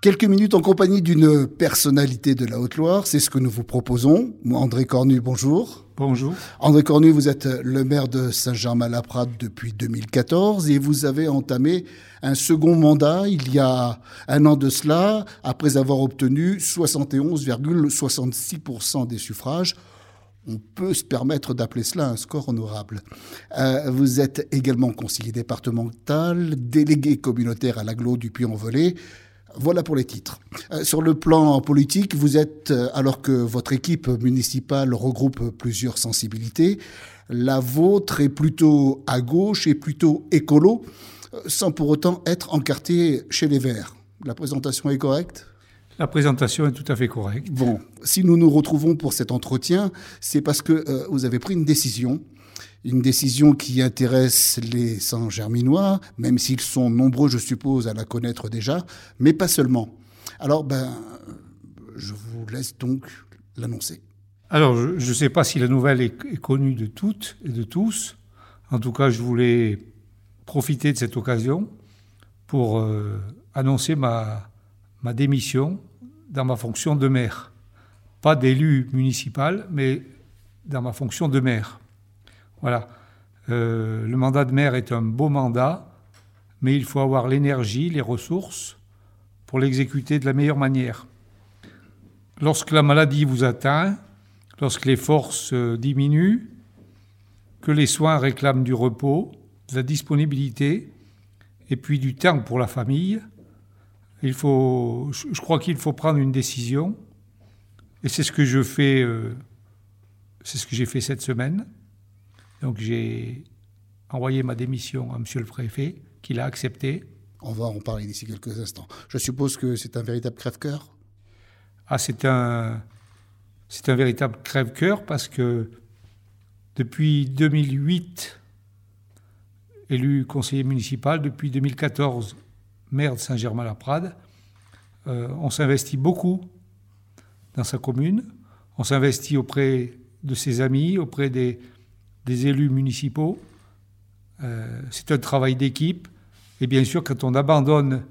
Quelques minutes en compagnie d'une personnalité de la Haute-Loire, c'est ce que nous vous proposons. André Cornu, bonjour. Bonjour. André Cornu, vous êtes le maire de Saint-Germain-la-Prade depuis 2014 et vous avez entamé un second mandat il y a un an de cela, après avoir obtenu 71,66% des suffrages. On peut se permettre d'appeler cela un score honorable. Euh, vous êtes également conseiller départemental, délégué communautaire à l'agglo du Puy-en-Velay. Voilà pour les titres. Euh, sur le plan politique, vous êtes, euh, alors que votre équipe municipale regroupe plusieurs sensibilités, la vôtre est plutôt à gauche et plutôt écolo, euh, sans pour autant être encarté chez les Verts. La présentation est correcte? La présentation est tout à fait correcte. Bon, si nous nous retrouvons pour cet entretien, c'est parce que vous avez pris une décision une décision qui intéresse les Saint-Germinois, même s'ils sont nombreux, je suppose, à la connaître déjà, mais pas seulement. Alors, ben, je vous laisse donc l'annoncer. Alors, je ne sais pas si la nouvelle est, connue de toutes et de tous. En tout cas, je voulais profiter de cette occasion pour euh, annoncer ma, ma démission dans ma fonction de maire. Pas d'élu municipal, mais dans ma fonction de maire. Voilà. Euh, le mandat de maire est un beau mandat, mais il faut avoir l'énergie, les ressources pour l'exécuter de la meilleure manière. Lorsque la maladie vous atteint, lorsque les forces euh, diminuent, que les soins réclament du repos, de la disponibilité et puis du temps pour la famille, il faut, je crois qu'il faut prendre une décision. Et c'est ce que je fais, euh, c'est ce que j'ai fait cette semaine. Donc j'ai envoyé ma démission à monsieur le préfet, qui l'a accepté. On va en parler d'ici quelques instants. Je suppose que c'est un véritable crève-cœur? Ah, c'est un, c'est un véritable crève-cœur parce que depuis 2008, élu conseiller municipal, depuis 2014, maire de Saint-Germain-la-Prade, euh, on s'investit beaucoup dans sa commune, on s'investit auprès de ses amis, auprès des, des élus municipaux. Euh, c'est un travail d'équipe. Et bien sûr, quand on abandonne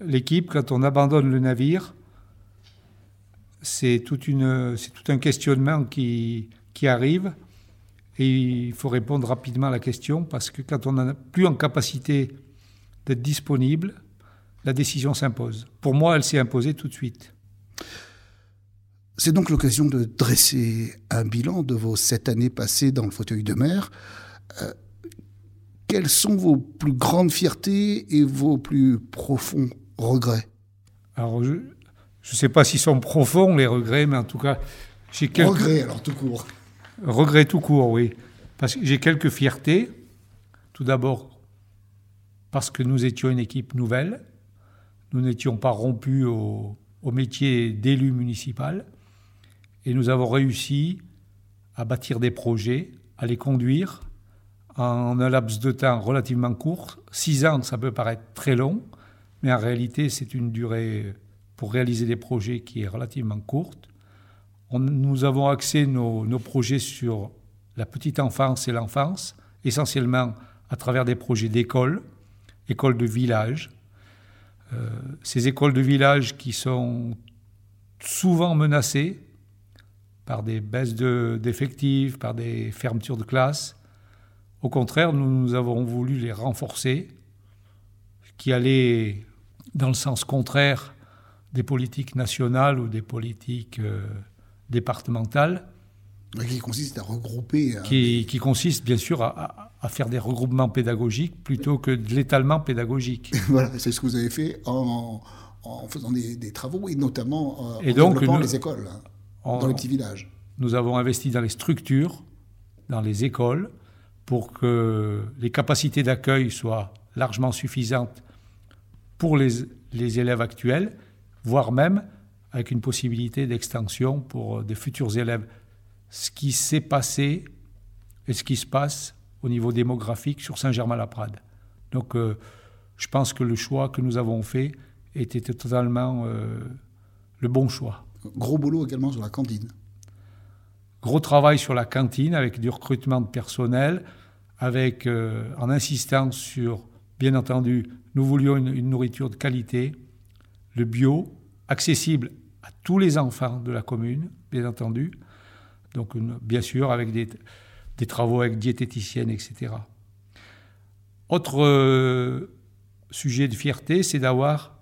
l'équipe, quand on abandonne le navire, c'est tout, un questionnement qui, qui arrive. Et il faut répondre rapidement à la question parce que quand on n'a plus en capacité d'être disponible, la décision s'impose. Pour moi, elle s'est imposée tout de suite. C'est donc l'occasion de dresser un bilan de vos sept années passées dans le fauteuil de maire. Euh, quelles sont vos plus grandes fiertés et vos plus profonds regrets? Alors, je ne sais pas s'ils sont profonds, les regrets, mais en tout cas, j'ai quelques... Regrets, alors, tout court. Regrets tout court, oui. Parce que j'ai quelques fiertés. Tout d'abord, parce que nous étions une équipe nouvelle. Nous n'étions pas rompus au, au métier d'élu municipal. Et nous avons réussi à bâtir des projets, à les conduire en un laps de temps relativement court. Six ans, ça peut paraître très long, mais en réalité, c'est une durée pour réaliser des projets qui est relativement courte. nous avons axé nos, projets sur la petite enfance et l'enfance, essentiellement à travers des projets d'école, écoles de village. Euh, ces écoles de village qui sont souvent menacées par des baisses d'effectifs, par des fermetures de classes. Au contraire, nous, avons voulu les renforcer, qui allaient dans le sens contraire des politiques nationales ou des politiques euh, départementales. Qui consiste à regrouper. Euh, qui, qui, consiste bien sûr à, faire des regroupements pédagogiques plutôt que de l'étalement pédagogique. voilà, c'est ce que vous avez fait en, en faisant des, travaux et notamment euh, en développant les écoles dans les petits villages. Nous avons investi dans les structures, dans les écoles, pour que les capacités d'accueil soient largement suffisantes pour les, les élèves actuels, voire même avec une possibilité d'extension pour euh, des futurs élèves. Ce qui s'est passé et ce qui se passe au niveau démographique sur Saint-Germain-la-Prade. Donc euh, je pense que le choix que nous avons fait était totalement euh, le bon choix. Gros boulot également sur la cantine. Gros travail sur la cantine avec du recrutement de personnel, avec en insistant sur, bien entendu, nous voulions une nourriture de qualité, le bio, accessible à tous les enfants de la commune, bien entendu. Donc, bien sûr, avec des, travaux avec diététicienne, etc. Autre euh, sujet de fierté, c'est d'avoir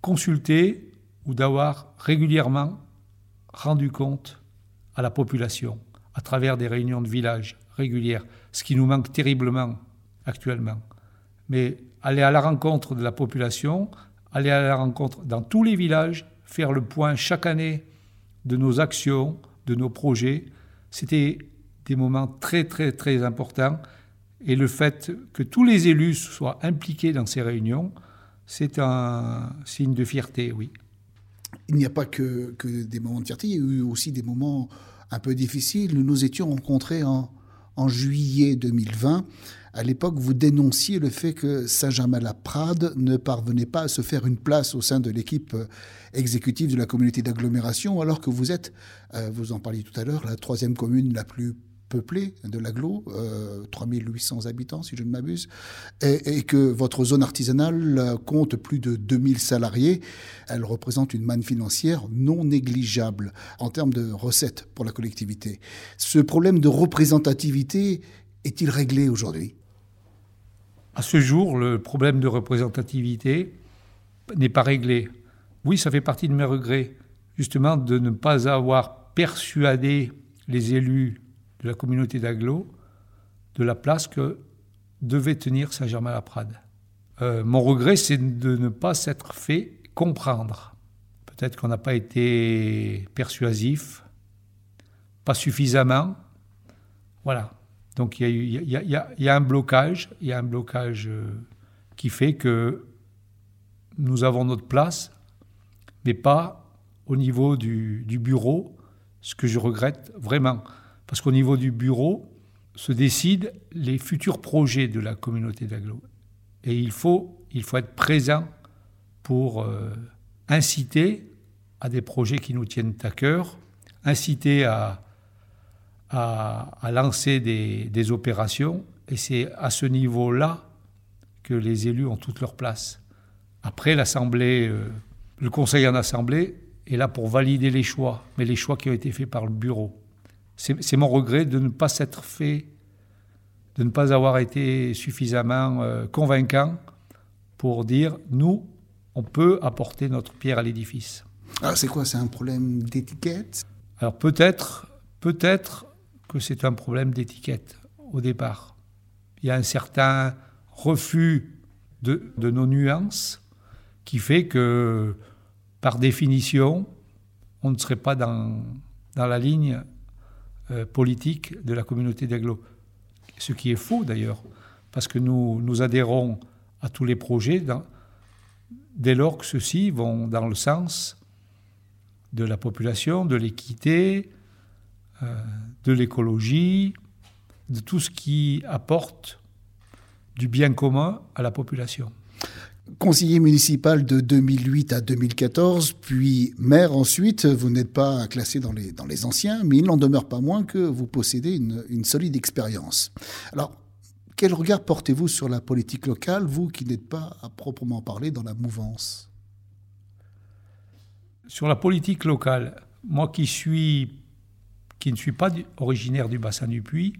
consulté ou d'avoir régulièrement rendu compte à la population à travers des réunions de village régulières, ce qui nous manque terriblement actuellement. Mais aller à la rencontre de la population, aller à la rencontre dans tous les villages, faire le point chaque année de nos actions, de nos projets. C'était des moments très très très importants et le fait que tous les élus soient impliqués dans ces réunions, c'est un signe de fierté, oui. Il n'y a pas que, des moments de fierté, il y a eu aussi des moments un peu difficiles. Nous nous étions rencontrés en, en juillet 2020 à l'époque, vous dénonciez le fait que Saint-Germain-la-Prade ne parvenait pas à se faire une place au sein de l'équipe euh, exécutive de la communauté d'agglomération, alors que vous êtes, euh, vous en parliez tout à l'heure, la troisième commune la plus peuplée de l'agglo, euh, 3800 habitants si je ne m'abuse, et, et, que votre zone artisanale compte plus de 2000 salariés. Elle représente une manne financière non négligeable en termes de recettes pour la collectivité. Ce problème de représentativité est-il réglé aujourd'hui? À ce jour, le problème de représentativité n'est pas réglé. Oui, ça fait partie de mes regrets, justement, de ne pas avoir persuadé les élus de la communauté d'Aglo de la place que devait tenir Saint-Germain-la-Prade. Euh, mon regret, c'est de ne pas s'être fait comprendre. Peut-être qu'on n'a pas été persuasif, pas suffisamment. Voilà. Donc il y, a, un blocage, il y a un blocage euh, qui fait que nous avons notre place, mais pas au niveau du, bureau, ce que je regrette vraiment. Parce qu'au niveau du bureau se décident les futurs projets de la communauté d'agglo. Et il faut, être présent pour euh, inciter à des projets qui nous tiennent à cœur, inciter à, à, lancer des, opérations, et c'est à ce niveau-là que les élus ont toute leur place. Après, l'Assemblée, euh, le Conseil en Assemblée est là pour valider les choix, mais les choix qui ont été faits par le bureau. C'est mon regret de ne pas s'être fait, de ne pas avoir été suffisamment euh, convaincant pour dire nous, on peut apporter notre pierre à l'édifice. Alors c'est quoi? C'est un problème d'étiquette? Alors peut-être, peut-être que c'est un problème d'étiquette au départ. Il y a un certain refus de, nos nuances qui fait que, par définition, on ne serait pas dans, dans la ligne euh, politique de la communauté d'agglo. Ce qui est faux d'ailleurs, parce que nous, nous adhérons à tous les projets dès lors que ceux-ci vont dans le sens de la population, de l'équité, euh, de l'écologie, de tout ce qui apporte du bien commun à la population. Conseiller municipal de 2008 à 2014, puis maire ensuite, vous n'êtes pas classé dans les, anciens, mais il n'en demeure pas moins que vous possédez une, solide expérience. Alors, quel regard portez-vous sur la politique locale, vous qui n'êtes pas à proprement parler dans la mouvance? Sur la politique locale, moi qui qui ne suis pas originaire du bassin du Puy,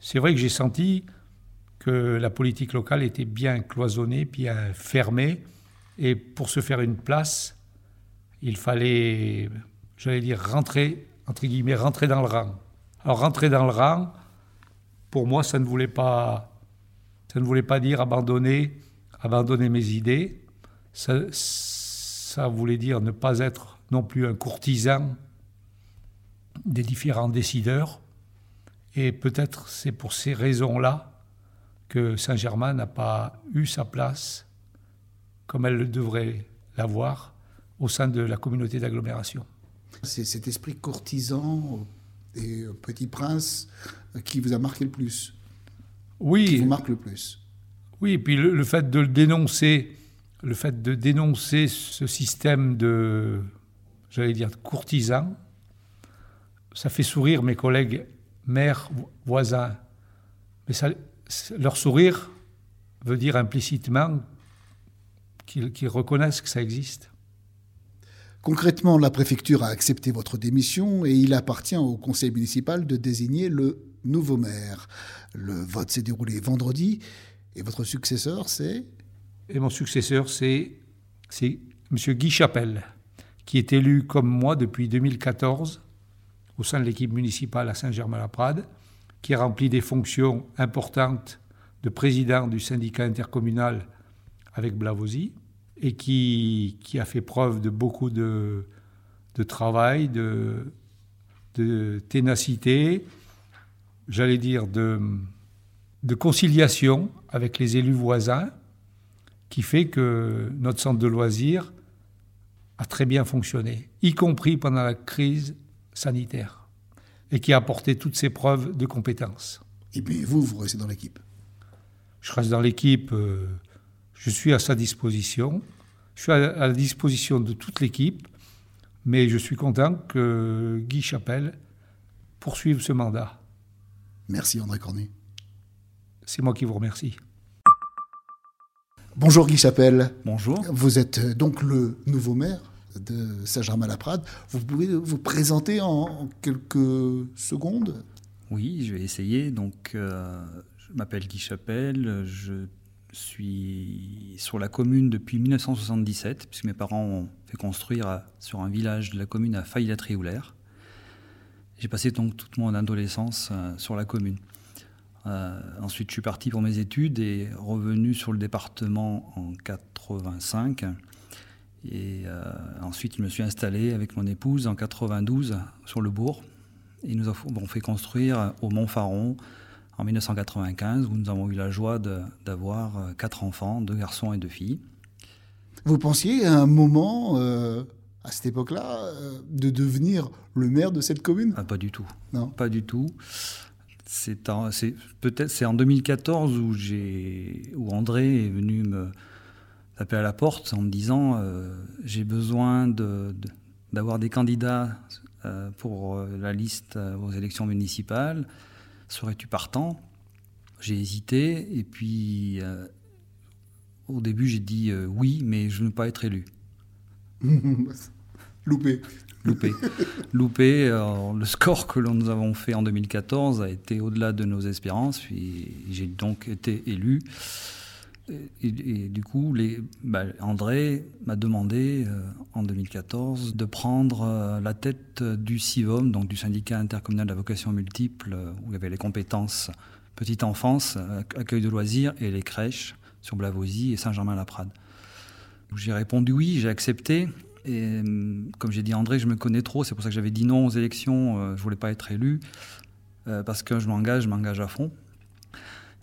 c'est vrai que j'ai senti la politique locale était bien cloisonnée, bien fermée, et pour se faire une place, il fallait, j'allais dire, rentrer, entre guillemets, rentrer dans le rang. Alors rentrer dans le rang, pour moi, ça ne voulait pas, ça ne voulait pas dire abandonner, abandonner mes idées. Ça voulait dire ne pas être non plus un courtisan des différents décideurs. Et peut-être c'est pour ces raisons-là que Saint-Germain n'a pas eu sa place comme elle le devrait l'avoir au sein de la communauté d'agglomération. C'est cet esprit courtisan et petit prince qui vous a marqué le plus? Oui. Qui vous marque le plus? Oui, et puis le, fait de le dénoncer, le fait de dénoncer ce système de, j'allais dire, courtisan, ça fait sourire mes collègues maires, voisins. Mais ça, leur sourire veut dire implicitement qu'ils reconnaissent que ça existe. Concrètement, la préfecture a accepté votre démission et il appartient au conseil municipal de désigner le nouveau maire. Le vote s'est déroulé vendredi et votre successeur, c'est? Et mon successeur, c'est M. Guy Chapelle, qui est élu comme moi depuis 2014 au sein de l'équipe municipale à Saint-Germain-la-Prade, qui a rempli des fonctions importantes de président du syndicat intercommunal avec Blavozy et qui, a fait preuve de beaucoup de, travail, de, ténacité, j'allais dire de conciliation avec les élus voisins, qui fait que notre centre de loisirs a très bien fonctionné, y compris pendant la crise sanitaire, et qui a apporté toutes ses preuves de compétences. Et puis vous, vous restez dans l'équipe Je reste dans l'équipe. Euh, je suis à sa disposition. Je suis à la disposition de toute l'équipe, mais je suis content que Guy Chapelle poursuive ce mandat. Merci André Cornu. C'est moi qui vous remercie. Bonjour Guy Chapelle. Bonjour. Vous êtes euh, donc le nouveau maire de Saint-Germain-la-Prade. Vous pouvez vous présenter en quelques secondes? Oui, je vais essayer. Donc, euh, je m'appelle Guy Chapelle. Je suis sur la commune depuis 1977, puisque mes parents ont fait construire sur un village de la commune à Failly-la-Trioulaire. J'ai passé donc toute mon adolescence euh, sur la commune. Euh, ensuite, je suis parti pour mes études et revenu sur le département en 85. Et euh, ensuite, je me suis installé avec mon épouse en 92 sur le bourg. Et nous avons fait construire au Mont-Faron en 1995, où nous avons eu la joie d'avoir quatre enfants, deux garçons et deux filles. Vous pensiez à un moment, euh, à cette époque-là, euh, de devenir le maire de cette commune? Ah, Pas du tout. Non. Pas du tout. C'est peut-être c'est en 2014 où j'ai où André est venu me taper à la porte en me disant euh, j'ai besoin d'avoir de, des candidats euh, pour euh, la liste aux élections municipales. Serais-tu partant? J'ai hésité et puis euh, au début j'ai dit oui, mais je ne veux pas être élu. Loupé. Loupé. Loupé. Alors, le score que nous avons fait en 2014 a été au-delà de nos espérances. J'ai donc été élu. Et, du coup, bah, André m'a demandé euh, en 2014 de prendre euh, la tête du CIVOM, donc du syndicat intercommunal de la vocation multiple, euh, où il y avait les compétences petite enfance, accueil de loisirs et les crèches sur Blavozy et Saint-Germain-la-Prade. J'ai répondu oui, j'ai accepté. Et comme j'ai dit André, je me connais trop, c'est pour ça que j'avais dit non aux élections, je voulais pas être élu, parce que je m'engage, je m'engage à fond.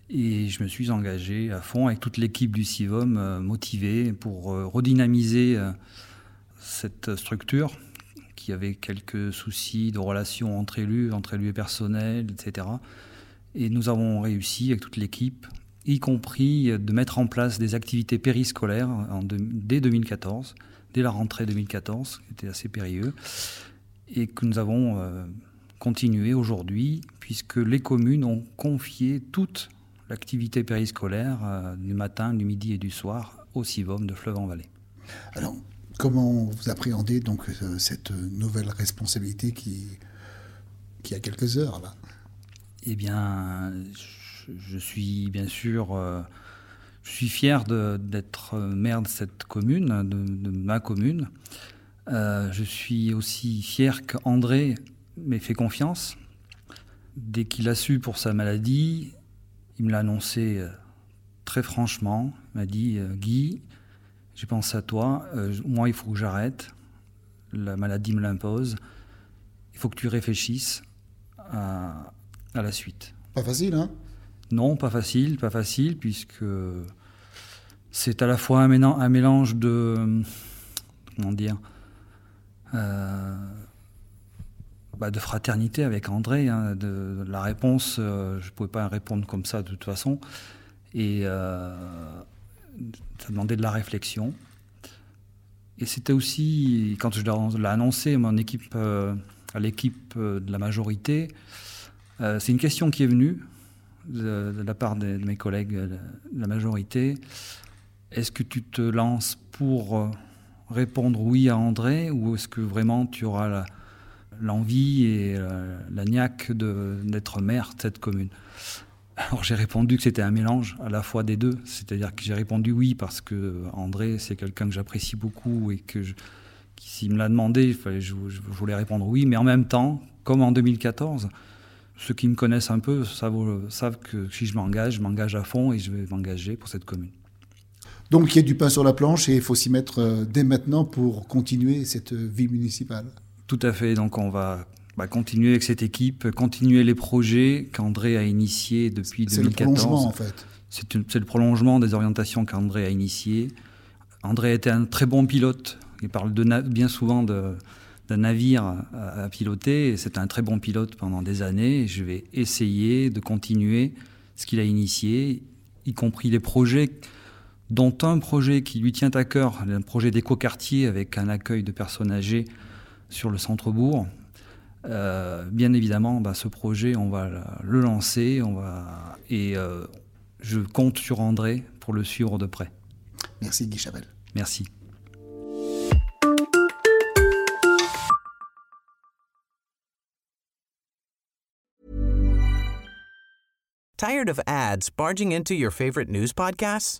Et je me suis engagé à fond avec toute l'équipe du CIVOM, euh, motivée pour euh, redynamiser euh, cette structure qui avait quelques soucis de relations entre élus, entre élus et personnel, etc. Et nous avons réussi avec toute l'équipe, y compris de mettre en place des activités périscolaires dès 2014 dès la rentrée 2014, qui était assez périlleux, et que nous avons continué aujourd'hui, puisque les communes ont confié toute l'activité périscolaire euh, du matin, du midi et du soir au CIVOM de Fleuve-en-Vallée. Alors, comment vous appréhendez donc euh, cette nouvelle responsabilité qui, qui a quelques heures là? Eh bien, je, je suis bien sûr... Euh, je suis fier d'être maire de cette commune, de, de ma commune. Je suis aussi fier qu'André m'ait fait confiance. Dès qu'il a su pour sa maladie, il me l'a annoncé euh, très franchement. Il m'a dit euh, Guy, j'ai pensé à toi. Euh, moi, il faut que j'arrête. La maladie me l'impose. Il faut que tu réfléchisses à, à la suite. Pas facile, hein? Non, pas facile, pas facile, puisque c'est à la fois un mélange de, comment dire, bah, de fraternité avec André. Hein, de, la réponse, je ne pouvais pas répondre comme ça de toute façon. Et ça demandait de la réflexion. Et c'était aussi, quand je l'ai annoncé mon équipe, à l'équipe de la majorité, c'est une question qui est venue de, la part de, mes collègues de la majorité. Est-ce que tu te lances pour euh, répondre oui à André ou est-ce que vraiment tu auras l'envie et euh, la, niaque d'être maire de cette commune Alors j'ai répondu que c'était un mélange à la fois des deux, c'est-à-dire que j'ai répondu oui parce que André c'est quelqu'un que j'apprécie beaucoup et que s'il me l'a demandé, je, je voulais répondre oui, mais en même temps, comme en 2014, ceux qui me connaissent un peu savent, savent que si je m'engage, je m'engage à fond et je vais m'engager pour cette commune. Donc il y a du pain sur la planche et il faut s'y mettre euh, dès maintenant pour continuer cette vie municipale. Tout à fait. Donc on va bah, continuer avec cette équipe, continuer les projets qu'André a initiés depuis 2014. C'est le prolongement en fait. C'est le prolongement des orientations qu'André a initiées. André a été un très bon pilote. Il parle de bien souvent de, d'un navire à, piloter. C'est un très bon pilote pendant des années. je vais essayer de continuer ce qu'il a initié, y compris les projets, dont un projet qui lui tient à cœur, un projet d'éco-quartier avec un accueil de personnes âgées sur le centre-bourg. Euh, bien évidemment, bah, ce projet, on va le lancer on va, et euh, je compte sur André pour le suivre de près. Merci Guy Chavel. Merci. Tired of ads barging into your favorite news podcasts?